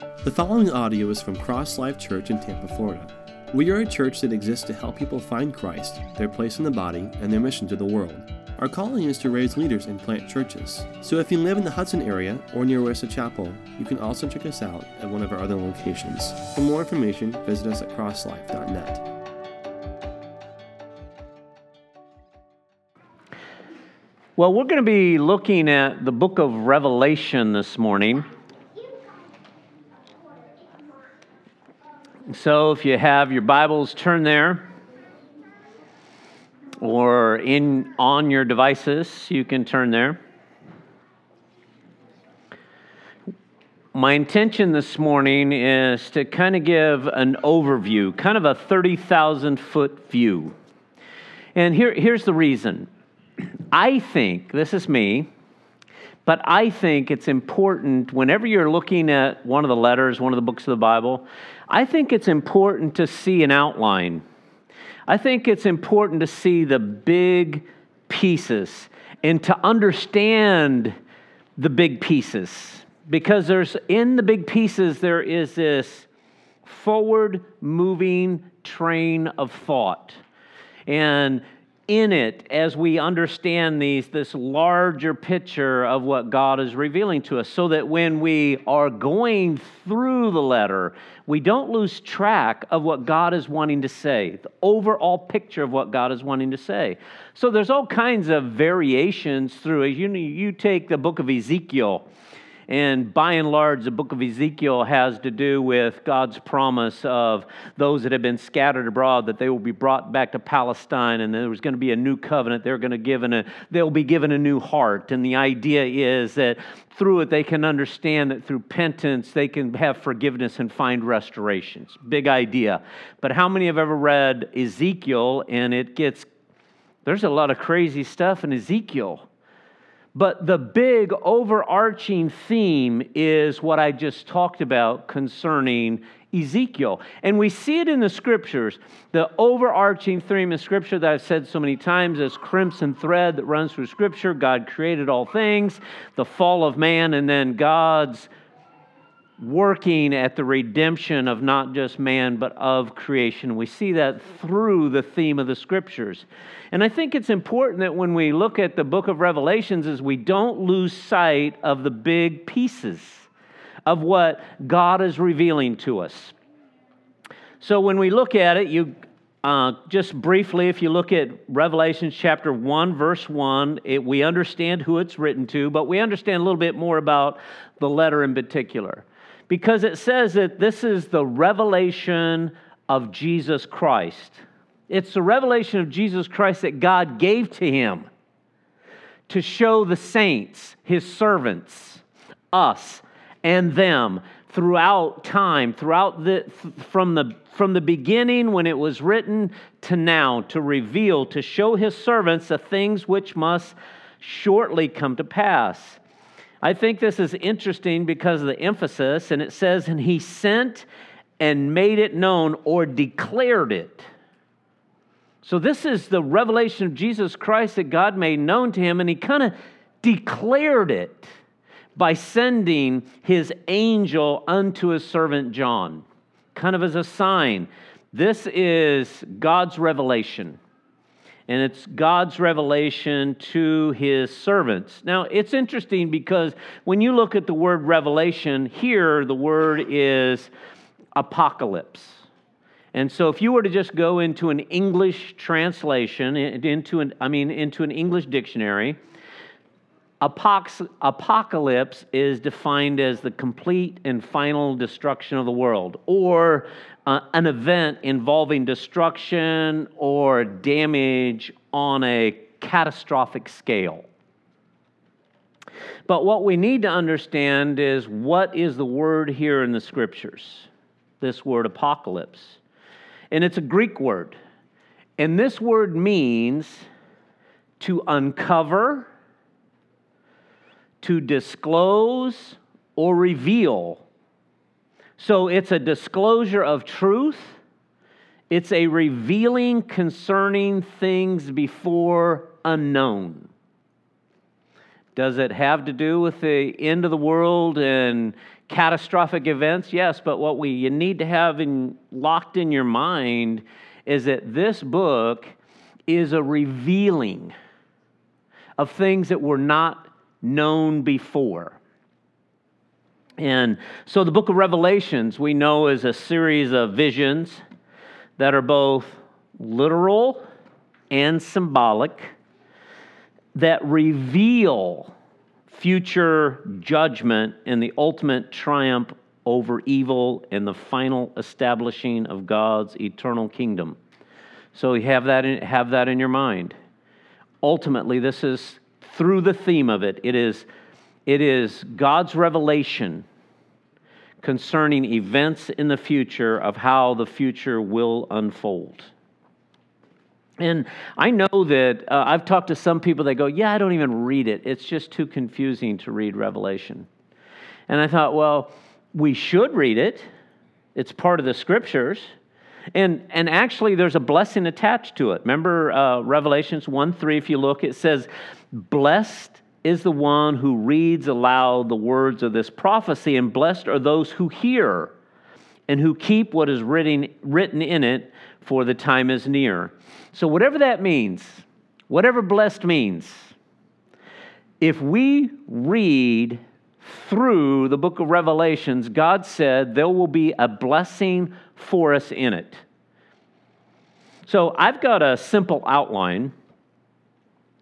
The following audio is from Cross Life Church in Tampa, Florida. We are a church that exists to help people find Christ, their place in the body, and their mission to the world. Our calling is to raise leaders and plant churches. So if you live in the Hudson area or near Wesley Chapel, you can also check us out at one of our other locations. For more information, visit us at crosslife.net. Well, we're going to be looking at the book of Revelation this morning. So if you have your Bibles, turn there. Or in on your devices, you can turn there. My intention this morning is to kind of give an overview, kind of a 30,000 foot view. And here, here's the reason. I think, this is me, but I think it's important whenever you're looking at one of the letters, one of the books of the Bible, I think it's important to see an outline. I think it's important to see the big pieces and to understand the big pieces because there's in the big pieces there is this forward moving train of thought. And in it as we understand these this larger picture of what God is revealing to us so that when we are going through the letter we don't lose track of what God is wanting to say the overall picture of what God is wanting to say. So there's all kinds of variations through it you you take the book of Ezekiel and by and large, the book of Ezekiel has to do with God's promise of those that have been scattered abroad that they will be brought back to Palestine and there was going to be a new covenant. They're going to given a, they'll be given a new heart. And the idea is that through it they can understand that through repentance they can have forgiveness and find restorations. Big idea. But how many have ever read Ezekiel and it gets there's a lot of crazy stuff in Ezekiel. But the big overarching theme is what I just talked about concerning Ezekiel. And we see it in the scriptures. The overarching theme of scripture that I've said so many times is crimson thread that runs through scripture. God created all things, the fall of man, and then God's working at the redemption of not just man, but of creation. We see that through the theme of the scriptures. And I think it's important that when we look at the book of Revelations is we don't lose sight of the big pieces of what God is revealing to us. So when we look at it, you uh, just briefly, if you look at Revelation chapter 1, verse 1, it, we understand who it's written to, but we understand a little bit more about the letter in particular because it says that this is the revelation of Jesus Christ. It's the revelation of Jesus Christ that God gave to him to show the saints, his servants, us, and them throughout time, throughout the from the from the beginning when it was written to now, to reveal, to show his servants the things which must shortly come to pass. I think this is interesting because of the emphasis, and it says, and he sent and made it known or declared it. So, this is the revelation of Jesus Christ that God made known to him, and he kind of declared it by sending his angel unto his servant John, kind of as a sign. This is God's revelation and it's God's revelation to his servants. Now, it's interesting because when you look at the word revelation, here the word is apocalypse. And so if you were to just go into an English translation, into an, I mean, into an English dictionary, apocalypse is defined as the complete and final destruction of the world, or uh, an event involving destruction or damage on a catastrophic scale. But what we need to understand is what is the word here in the scriptures? This word apocalypse. And it's a Greek word. And this word means to uncover, to disclose, or reveal so it's a disclosure of truth, it's a revealing concerning things before unknown. Does it have to do with the end of the world and catastrophic events? Yes, but what we you need to have in, locked in your mind is that this book is a revealing of things that were not known before. And so the book of Revelations we know is a series of visions that are both literal and symbolic that reveal future judgment and the ultimate triumph over evil and the final establishing of God's eternal kingdom. So you have that in, have that in your mind. Ultimately, this is through the theme of it. It is, it is God's revelation concerning events in the future of how the future will unfold. And I know that uh, I've talked to some people that go, Yeah, I don't even read it. It's just too confusing to read Revelation. And I thought, Well, we should read it, it's part of the scriptures. And, and actually, there's a blessing attached to it. Remember uh, Revelations 1 3, if you look, it says, Blessed is the one who reads aloud the words of this prophecy, and blessed are those who hear and who keep what is written, written in it, for the time is near. So, whatever that means, whatever blessed means, if we read through the book of Revelations, God said there will be a blessing for us in it. So, I've got a simple outline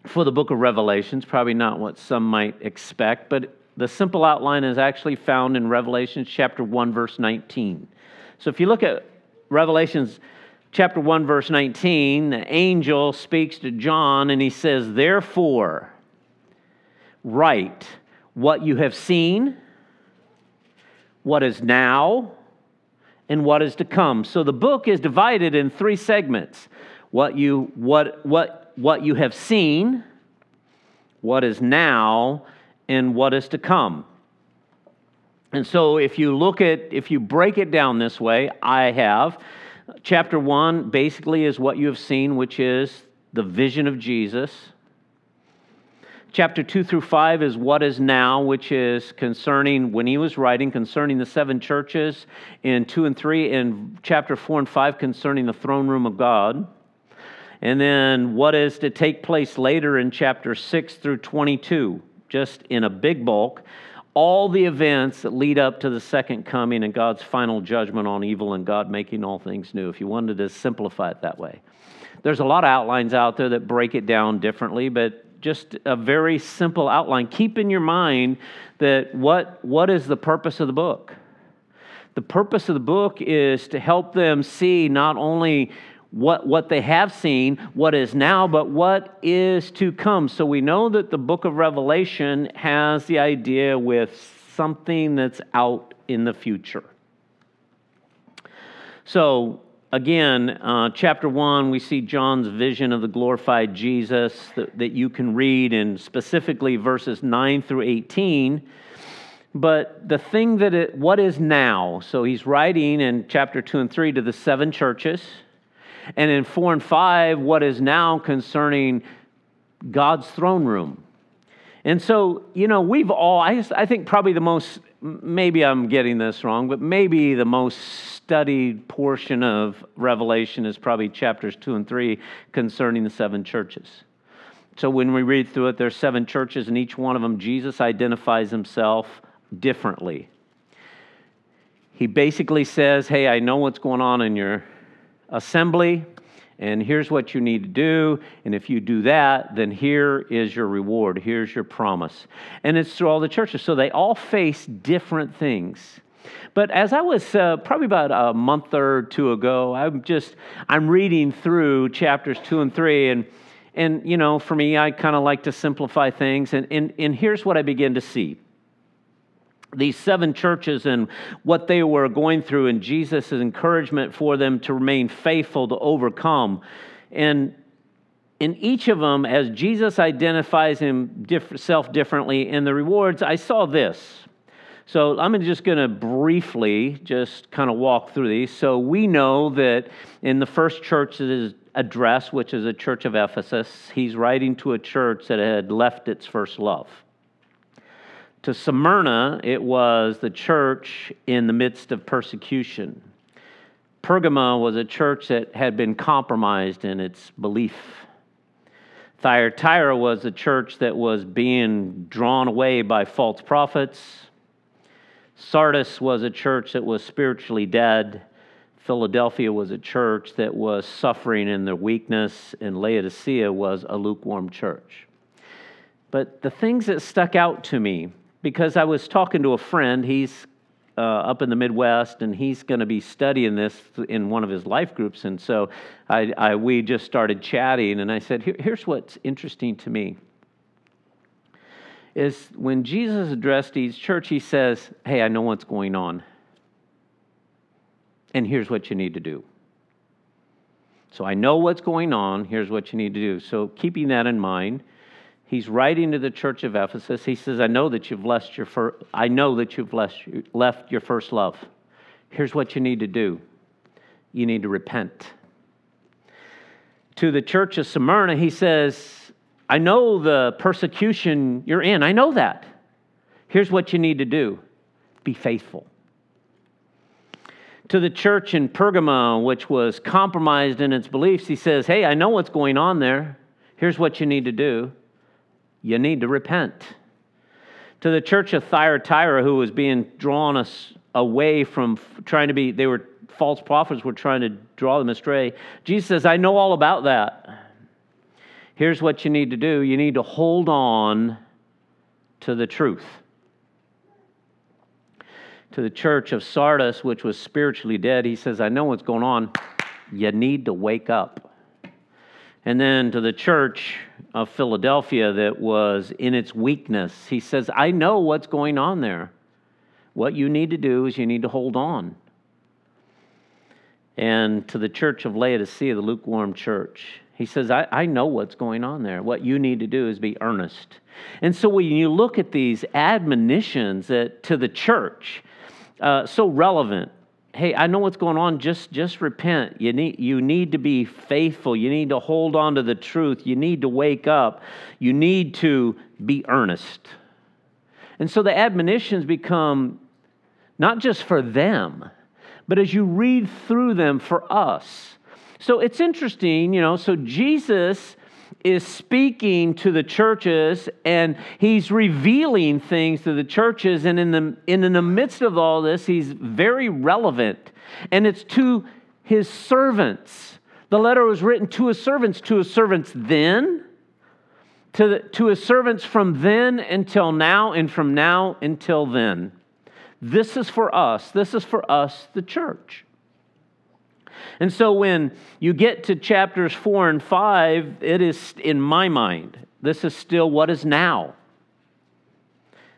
for the book of Revelations, probably not what some might expect, but the simple outline is actually found in Revelations chapter 1, verse 19. So if you look at Revelations chapter 1, verse 19, the angel speaks to John and he says, Therefore, write what you have seen, what is now, and what is to come. So the book is divided in three segments what you, what, what, what you have seen, what is now, and what is to come. And so if you look at, if you break it down this way, I have. Chapter one basically is what you have seen, which is the vision of Jesus. Chapter 2 through 5 is what is now, which is concerning when he was writing, concerning the seven churches. In 2 and 3, in chapter 4 and 5, concerning the throne room of God. And then what is to take place later in chapter 6 through 22, just in a big bulk, all the events that lead up to the second coming and God's final judgment on evil and God making all things new, if you wanted to simplify it that way. There's a lot of outlines out there that break it down differently, but just a very simple outline. Keep in your mind that what, what is the purpose of the book? The purpose of the book is to help them see not only what, what they have seen, what is now, but what is to come. So we know that the book of Revelation has the idea with something that's out in the future. So, again, uh, chapter 1, we see John's vision of the glorified Jesus that, that you can read in specifically verses 9 through 18 but the thing that it, what is now so he's writing in chapter 2 and 3 to the seven churches and in 4 and 5, what is now concerning God's throne room. And so, you know, we've all, I, I think probably the most, maybe I'm getting this wrong, but maybe the most studied portion of Revelation is probably chapters 2 and 3 concerning the seven churches. So when we read through it, there's seven churches, and each one of them, Jesus identifies himself differently. He basically says, Hey, I know what's going on in your assembly, and here's what you need to do. And if you do that, then here is your reward. Here's your promise. And it's through all the churches. So they all face different things. But as I was uh, probably about a month or two ago, I'm just I'm reading through chapters two and three, and and you know, for me, I kind of like to simplify things, and, and and here's what I begin to see these seven churches and what they were going through and Jesus' encouragement for them to remain faithful to overcome. And in each of them, as Jesus identifies himself differently in the rewards, I saw this. So I'm just going to briefly just kind of walk through these. So we know that in the first church's address, which is a church of Ephesus, he's writing to a church that had left its first love. To Smyrna, it was the church in the midst of persecution. Pergamum was a church that had been compromised in its belief. Thyatira was a church that was being drawn away by false prophets. Sardis was a church that was spiritually dead. Philadelphia was a church that was suffering in their weakness, and Laodicea was a lukewarm church. But the things that stuck out to me, because I was talking to a friend, he's uh, up in the Midwest, and he's going to be studying this in one of his life groups. And so I, I we just started chatting, and I said, Here, Here's what's interesting to me is when Jesus addressed each church, he says, Hey, I know what's going on. And here's what you need to do. So I know what's going on. Here's what you need to do. So, keeping that in mind, he's writing to the church of Ephesus. He says, I know that you've left your, fir- I know that you've left, your first love. Here's what you need to do you need to repent. To the church of Smyrna, he says, I know the persecution you're in. I know that. Here's what you need to do be faithful. To the church in Pergamum, which was compromised in its beliefs, he says, Hey, I know what's going on there. Here's what you need to do you need to repent. To the church of Thyatira, who was being drawn us away from trying to be, they were false prophets were trying to draw them astray. Jesus says, I know all about that. Here's what you need to do you need to hold on to the truth. To the church of Sardis, which was spiritually dead, he says, I know what's going on. You need to wake up. And then to the church of Philadelphia that was in its weakness. He says, I know what's going on there. What you need to do is you need to hold on. And to the church of Laodicea, the lukewarm church, he says, I, I know what's going on there. What you need to do is be earnest. And so when you look at these admonitions that, to the church, uh, so relevant hey, I know what's going on. Just, just repent. You need, you need to be faithful. You need to hold on to the truth. You need to wake up. You need to be earnest. And so the admonitions become not just for them, but as you read through them for us. So it's interesting, you know. So Jesus is speaking to the churches and he's revealing things to the churches. And in the, in the midst of all this, he's very relevant. And it's to his servants. The letter was written to his servants, to his servants then, to, the, to his servants from then until now, and from now until then. This is for us. This is for us, the church. And so when you get to chapters four and five, it is, in my mind, this is still what is now.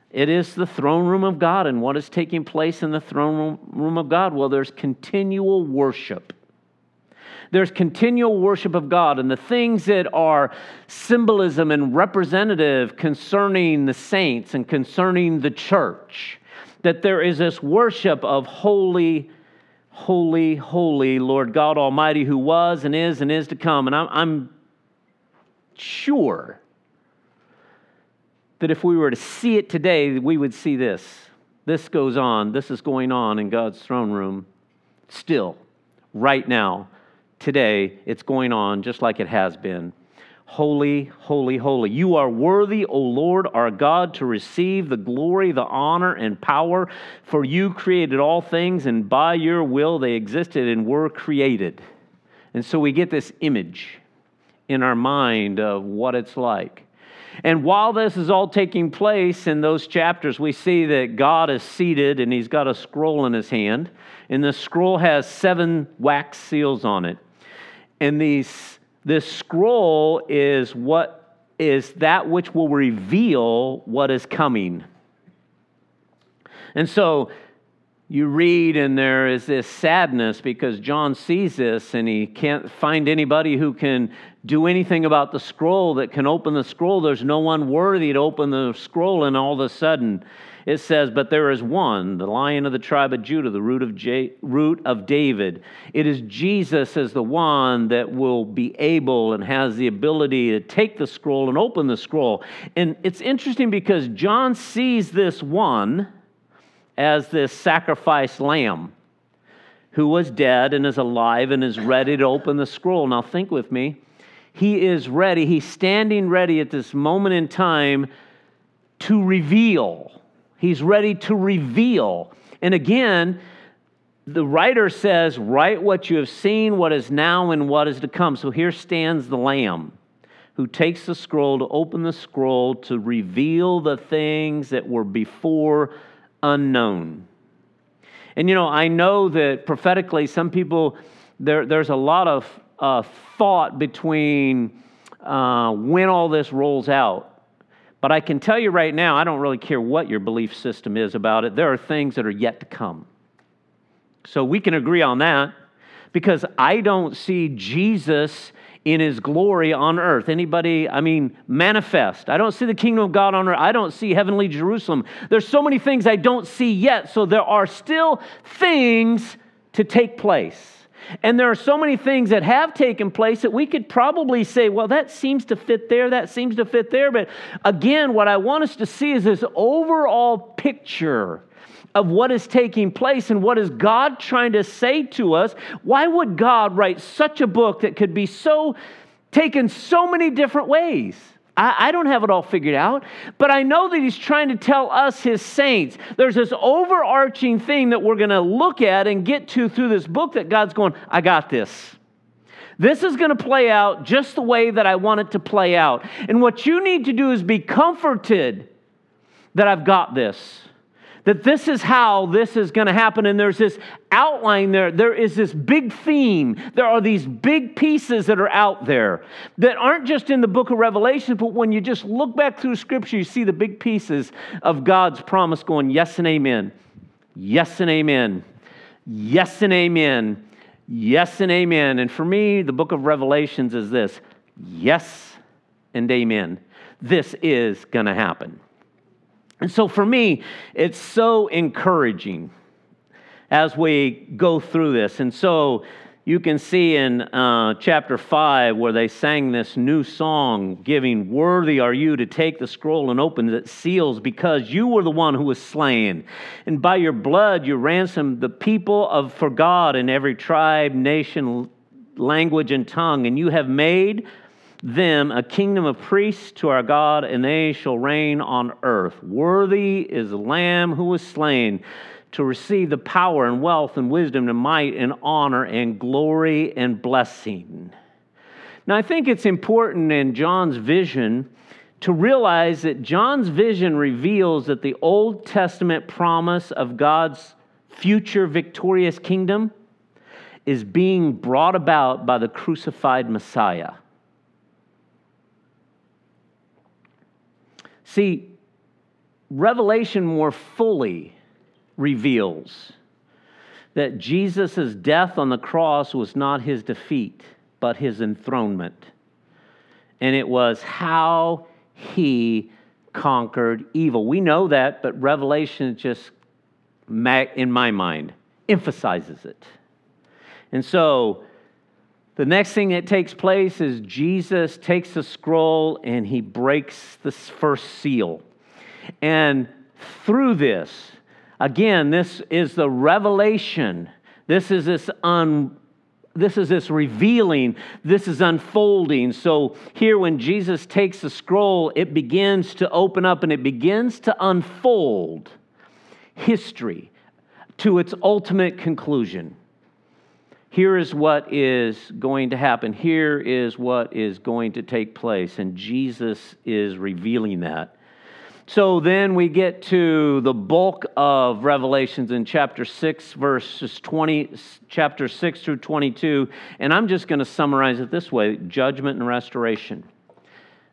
It is the throne room of God. And what is taking place in the throne room of God? Well, there's continual worship. There's continual worship of God, and the things that are symbolism and representative concerning the saints and concerning the church, that there is this worship of holy Holy, holy Lord God Almighty, who was and is and is to come. And I'm, I'm sure that if we were to see it today, we would see this. This goes on, this is going on in God's throne room still, right now, today. It's going on just like it has been. Holy, holy, holy. You are worthy, O Lord our God, to receive the glory, the honor, and power, for you created all things, and by your will they existed and were created. And so we get this image in our mind of what it's like. And while this is all taking place in those chapters, we see that God is seated and he's got a scroll in his hand. And the scroll has seven wax seals on it. And these this scroll is what is that which will reveal what is coming. And so you read, and there is this sadness because John sees this and he can't find anybody who can do anything about the scroll that can open the scroll. There's no one worthy to open the scroll, and all of a sudden it says, But there is one, the lion of the tribe of Judah, the root of, J- root of David. It is Jesus as the one that will be able and has the ability to take the scroll and open the scroll. And it's interesting because John sees this one as this sacrificed lamb who was dead and is alive and is ready to open the scroll. Now, think with me. He is ready. He's standing ready at this moment in time to reveal. He's ready to reveal. And again, the writer says, Write what you have seen, what is now, and what is to come. So here stands the Lamb who takes the scroll to open the scroll to reveal the things that were before unknown. And you know, I know that prophetically, some people, there, there's a lot of uh, thought between uh, when all this rolls out. But I can tell you right now, I don't really care what your belief system is about it. There are things that are yet to come. So we can agree on that because I don't see Jesus in his glory on earth. Anybody, I mean, manifest. I don't see the kingdom of God on earth. I don't see heavenly Jerusalem. There's so many things I don't see yet. So there are still things to take place. And there are so many things that have taken place that we could probably say, well, that seems to fit there, that seems to fit there. But again, what I want us to see is this overall picture of what is taking place and what is God trying to say to us. Why would God write such a book that could be so taken so many different ways? I, I, don't have it all figured out, but I know that he's trying to tell us, his saints, there's this overarching thing that we're going to look at and get to through this book that God's going, I got this. This is going to play out just the way that I want it to play out. And what you need to do is be comforted that I've got this that this is how this is going to happen. And there's this outline there. There is this big theme. There are these big pieces that are out there that aren't just in the book of Revelation, but when you just look back through Scripture, you see the big pieces of God's promise going yes and amen, yes and amen, yes and amen, yes and amen. And for me, the book of Revelations is this yes and amen. This is going to happen. And so for me, it's so encouraging as we go through this. And so you can see in uh, chapter 5 where they sang this new song, giving, Worthy are you to take the scroll and open its seals, because you were the one who was slain. And by your blood you ransomed the people of for God in every tribe, nation, language, and tongue. And you have made them a kingdom of priests to our God, and they shall reign on earth. Worthy is the Lamb who was slain to receive the power and wealth and wisdom and might and honor and glory and blessing. Now, I think it's important in John's vision to realize that John's vision reveals that the Old Testament promise of God's future victorious kingdom is being brought about by the crucified Messiah. See, Revelation more fully reveals that Jesus' death on the cross was not his defeat, but his enthronement. And it was how he conquered evil. We know that, but Revelation just, in my mind, emphasizes it. And so, the next thing that takes place is Jesus takes the scroll and he breaks the first seal. And through this, again, this is the revelation. This is this un, this is this revealing, this is unfolding. So here when Jesus takes the scroll, it begins to open up and it begins to unfold history to its ultimate conclusion here is what is going to happen. Here is what is going to take place. And Jesus is revealing that. So then we get to the bulk of Revelations in chapter 6, verses 20, chapter 6 through 22. And I'm just going to summarize it this way judgment and restoration.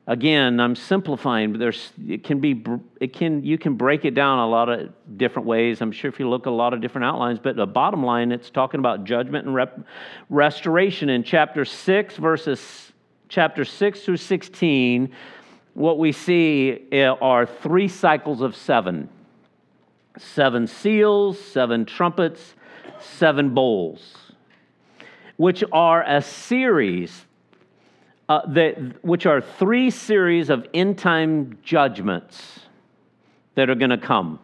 Again, I'm simplifying, but there's it can be it can you can break it down a lot of different ways. I'm sure if you look at a lot of different outlines, but the bottom line, it's talking about judgment and rep, restoration in chapter six, verses chapter 6 through 16, what we see eh, are three cycles of seven seven seals, seven trumpets, seven bowls, which are a series. Uh, that, which are three series of end time judgments that are going to come.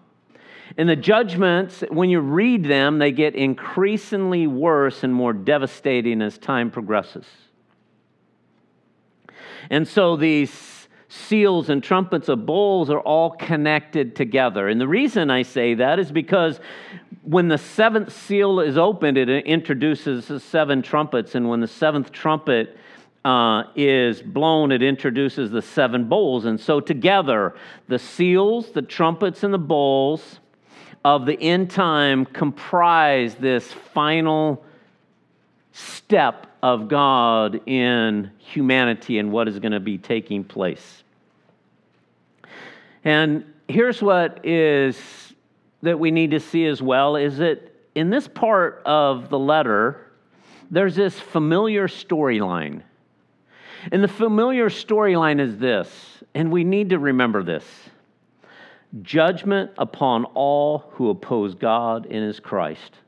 And the judgments, when you read them, they get increasingly worse and more devastating as time progresses. And so these seals and trumpets of bowls are all connected together. And the reason I say that is because when the seventh seal is opened, it introduces the seven trumpets. And when the seventh trumpet uh, is blown, it introduces the seven bowls. And so together, the seals, the trumpets, and the bowls of the end time comprise this final step of God in humanity and what is going to be taking place. And here's what is that we need to see as well is that in this part of the letter, there's this familiar storyline. And the familiar storyline is this, and we need to remember this judgment upon all who oppose God and his Christ.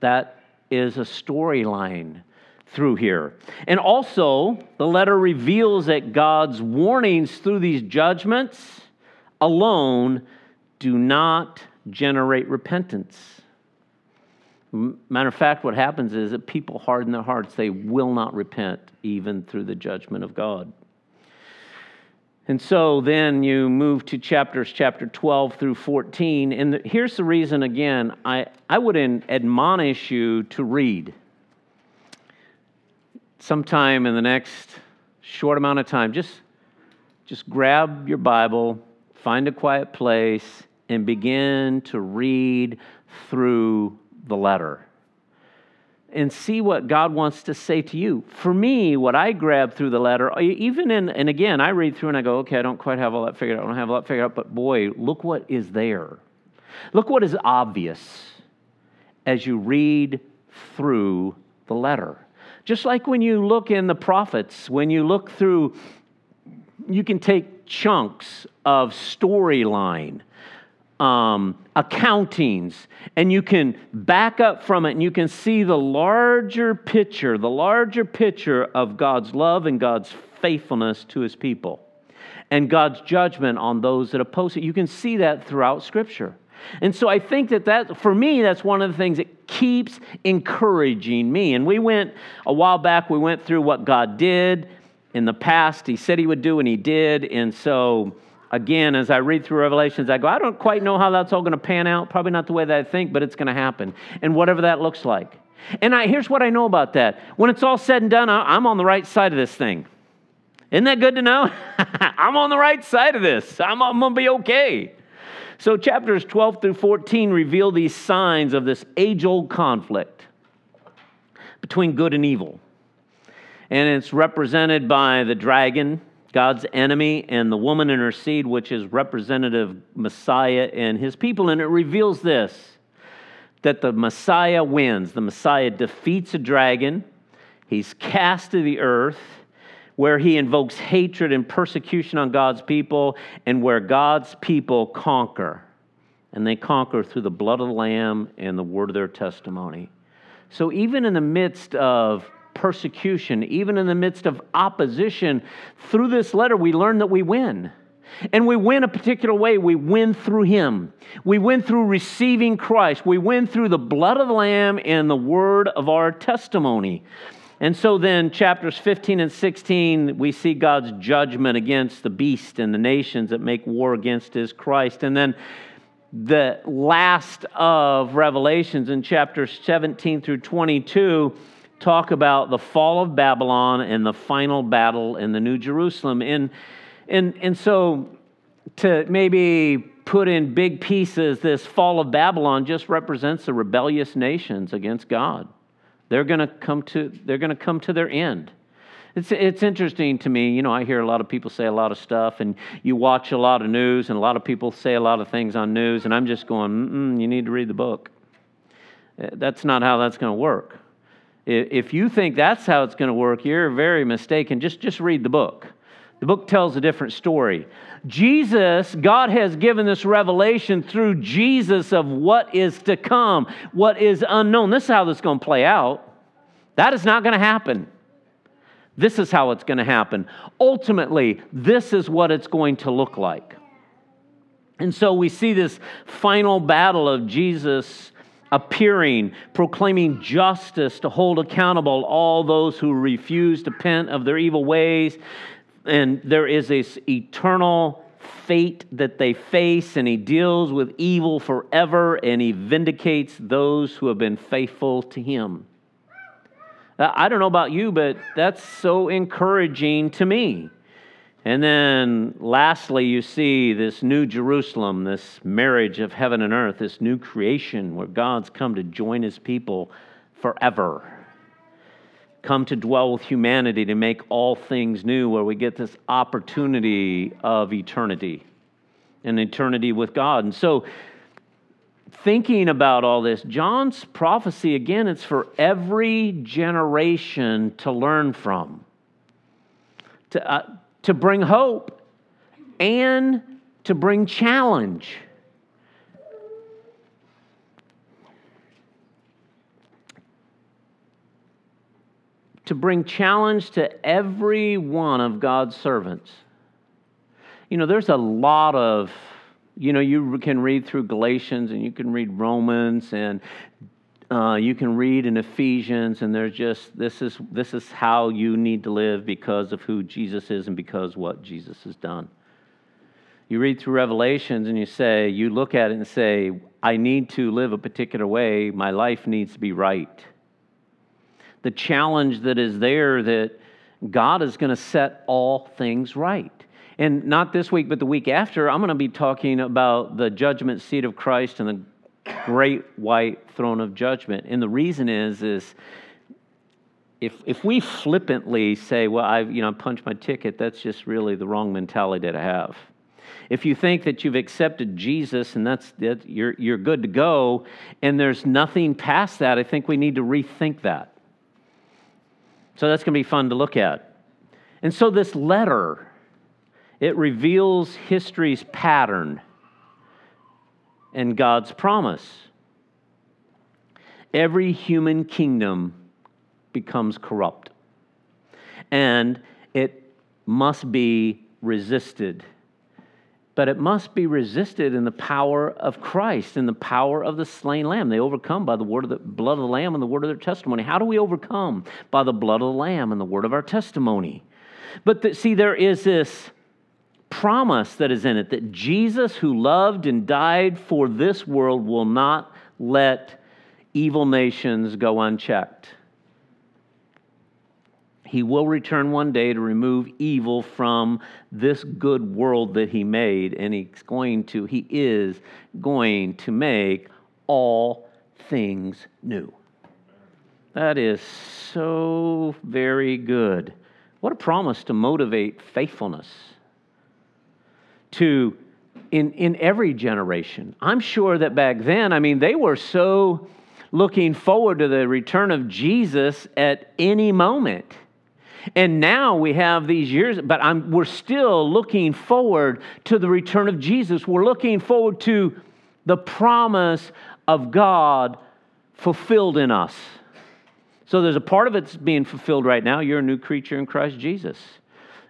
That is a storyline through here. And also, the letter reveals that God's warnings through these judgments alone do not generate repentance. Matter of fact, what happens is that people harden their hearts. They will not repent even through the judgment of God. And so then you move to chapters chapter 12 through 14. And here's the reason again, I, I would admonish you to read sometime in the next short amount of time. Just, just grab your Bible, find a quiet place, and begin to read through the letter and see what God wants to say to you. For me, what I grab through the letter, even in, and again, I read through and I go, okay, I don't quite have all that figured out. I don't have all that figured out, but boy, look what is there. Look what is obvious as you read through the letter. Just like when you look in the prophets, when you look through, you can take chunks of storyline um, accountings, and you can back up from it and you can see the larger picture, the larger picture of God's love and God's faithfulness to his people and God's judgment on those that oppose it. You can see that throughout Scripture. And so I think that that, for me, that's one of the things that keeps encouraging me. And we went, a while back, we went through what God did in the past. He said He would do, and He did. And so again, as I read through Revelations, I go, I don't quite know how that's all going to pan out. Probably not the way that I think, but it's going to happen. And whatever that looks like. And I, here's what I know about that. When it's all said and done, I'm on the right side of this thing. Isn't that good to know? I'm on the right side of this. I'm, I'm going to be okay. So, chapters 12 through 14 reveal these signs of this age old conflict between good and evil. And it's represented by the dragon, God's enemy, and the woman in her seed, which is representative Messiah and his people. And it reveals this that the Messiah wins. The Messiah defeats a dragon, he's cast to the earth. Where he invokes hatred and persecution on God's people, and where God's people conquer. And they conquer through the blood of the Lamb and the word of their testimony. So, even in the midst of persecution, even in the midst of opposition, through this letter, we learn that we win. And we win a particular way. We win through Him. We win through receiving Christ. We win through the blood of the Lamb and the word of our testimony. And so then, chapters 15 and 16, we see God's judgment against the beast and the nations that make war against His Christ. And then the last of Revelations in chapters 17 through 22 talk about the fall of Babylon and the final battle in the New Jerusalem. And, and, and so, to maybe put in big pieces, this fall of Babylon just represents the rebellious nations against God. They're going to come to they're going to come to their end. It's, it's interesting to me. You know, I hear a lot of people say a lot of stuff, and you watch a lot of news, and a lot of people say a lot of things on news, and I'm just going, you need to read the book. Uh, that's not how that's going to work. If you think that's how it's going to work, you're very mistaken. Just, just read the book. The book tells a different story. Jesus, God has given this revelation through Jesus of what is to come, what is unknown. This is how this is going to play out. That is not going to happen. This is how it's going to happen. Ultimately, this is what it's going to look like. And so we see this final battle of Jesus appearing, proclaiming justice to hold accountable all those who refuse to repent of their evil ways. And there is this eternal fate that they face, and he deals with evil forever, and he vindicates those who have been faithful to him. Uh, I don't know about you, but that's so encouraging to me. And then lastly, you see this new Jerusalem, this marriage of heaven and earth, this new creation where God's come to join his people forever. Come to dwell with humanity to make all things new, where we get this opportunity of eternity, an eternity with God. And so, thinking about all this, John's prophecy, again, it's for every generation to learn from. To, uh, to bring hope and to bring challenge. To bring challenge to every one of God's servants. You know, there's a lot of, you know, you can read through Galatians and you can read Romans and uh, you can read in Ephesians, and there's just this is this is how you need to live because of who Jesus is and because what Jesus has done. You read through Revelations and you say, you look at it and say, I need to live a particular way. My life needs to be right. The challenge that is there that God is going to set all things right. And not this week, but the week after, I'm going to be talking about the judgment seat of Christ and the great white throne of judgment. And the reason is, is if, if we flippantly say, well, I've you know, punched my ticket, that's just really the wrong mentality to have. If you think that you've accepted Jesus and that's that you're, you're good to go, and there's nothing past that, I think we need to rethink that. So that's going to be fun to look at. And so this letter, it reveals history's pattern and God's promise. Every human kingdom becomes corrupt, and it must be resisted. But it must be resisted in the power of Christ, in the power of the slain lamb. They overcome by the word of the blood of the lamb and the word of their testimony. How do we overcome? By the blood of the lamb and the word of our testimony. But the, see, there is this promise that is in it that Jesus, who loved and died for this world, will not let evil nations go unchecked. He will return one day to remove evil from this good world that he made, and he's going to, he is going to make all things new. That is so very good. What a promise to motivate faithfulness to in, in every generation. I'm sure that back then, I mean, they were so looking forward to the return of Jesus at any moment. And now we have these years, but I'm, we're still looking forward to the return of Jesus. We're looking forward to the promise of God fulfilled in us. So there's a part of it's being fulfilled right now. You're a new creature in Christ Jesus.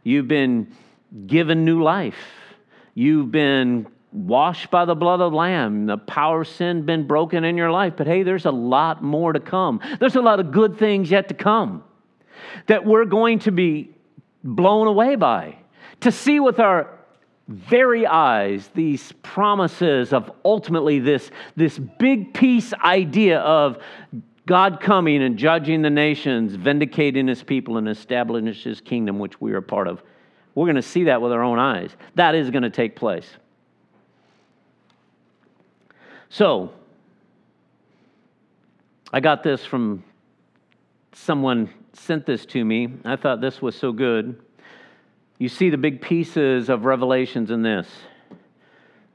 You've been given new life. You've been washed by the blood of the Lamb. The power of sin been broken in your life. But hey, there's a lot more to come. There's a lot of good things yet to come that we're going to be blown away by. To see with our very eyes these promises of ultimately this, this big piece idea of God coming and judging the nations, vindicating his people, and establishing his kingdom, which we are a part of. We're going to see that with our own eyes. That is going to take place. So, I got this from someone sent this to me. I thought this was so good. You see the big pieces of revelations in this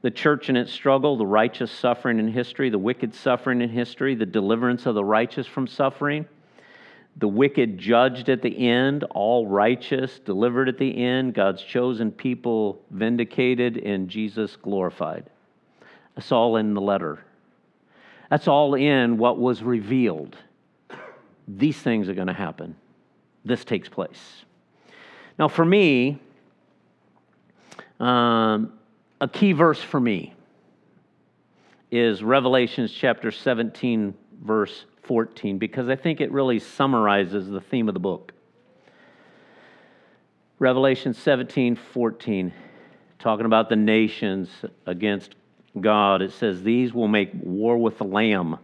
the church in its struggle, the righteous suffering in history, the wicked suffering in history, the deliverance of the righteous from suffering. The wicked judged at the end, all righteous delivered at the end, God's chosen people vindicated, and Jesus glorified. That's all in the letter. That's all in what was revealed. These things are going to happen. This takes place. Now, for me, um, a key verse for me is Revelations chapter 17, verse 14 because I think it really summarizes the theme of the book. Revelation 17 14, talking about the nations against God, it says, These will make war with the Lamb,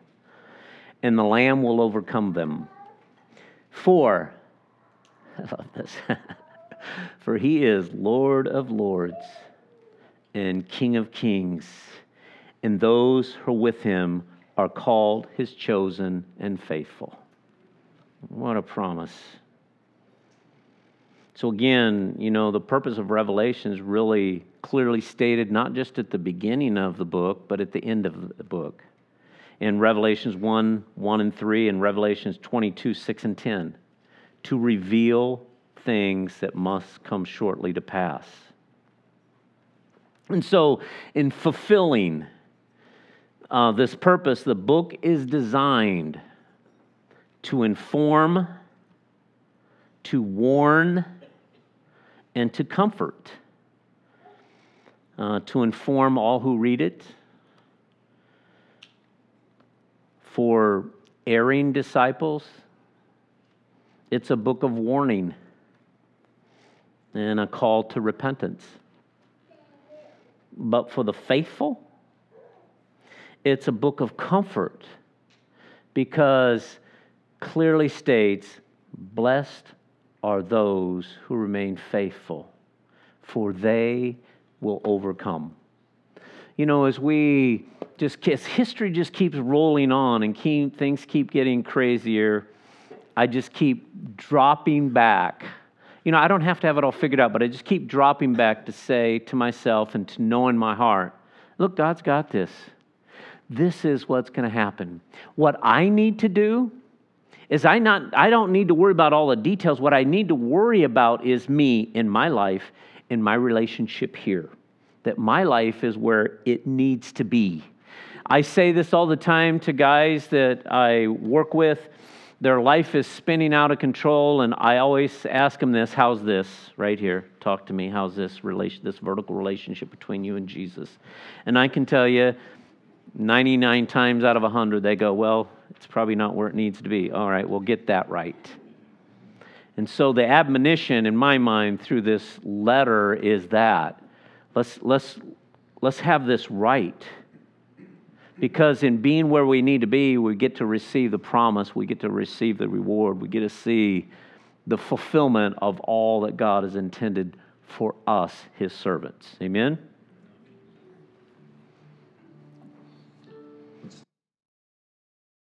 and the Lamb will overcome them. For, I love this, for he is Lord of lords and King of kings, and those who are with him are called, his chosen, and faithful. What a promise. So, again, you know, the purpose of Revelation is really clearly stated not just at the beginning of the book, but at the end of the book. In Revelations 1 1 and 3, and Revelations 22 6 and 10, to reveal things that must come shortly to pass. And so, in fulfilling uh, this purpose, the book is designed to inform, to warn, and to comfort. Uh, to inform all who read it, for erring disciples, it's a book of warning and a call to repentance. But for the faithful, it's a book of comfort because clearly states, Blessed are those who remain faithful, for they will overcome. You know, as we just, history just keeps rolling on and keep, things keep getting crazier, I just keep dropping back. You know, I don't have to have it all figured out, but I just keep dropping back to say to myself and to know in my heart, look, God's got this this is what's going to happen. What I need to do is I not I don't need to worry about all the details. What I need to worry about is me in my life, in my relationship here. That my life is where it needs to be. I say this all the time to guys that I work with. Their life is spinning out of control, and I always ask them this: "How's this right here? Talk to me. How's this relation, this vertical relationship between you and Jesus?" And I can tell you, 99 times out of 100, they go, Well, it's probably not where it needs to be. All right, we'll get that right. And so the admonition in my mind through this letter is that let's, let's, let's have this right. Because in being where we need to be, we get to receive the promise, we get to receive the reward, we get to see the fulfillment of all that God has intended for us, his servants. Amen?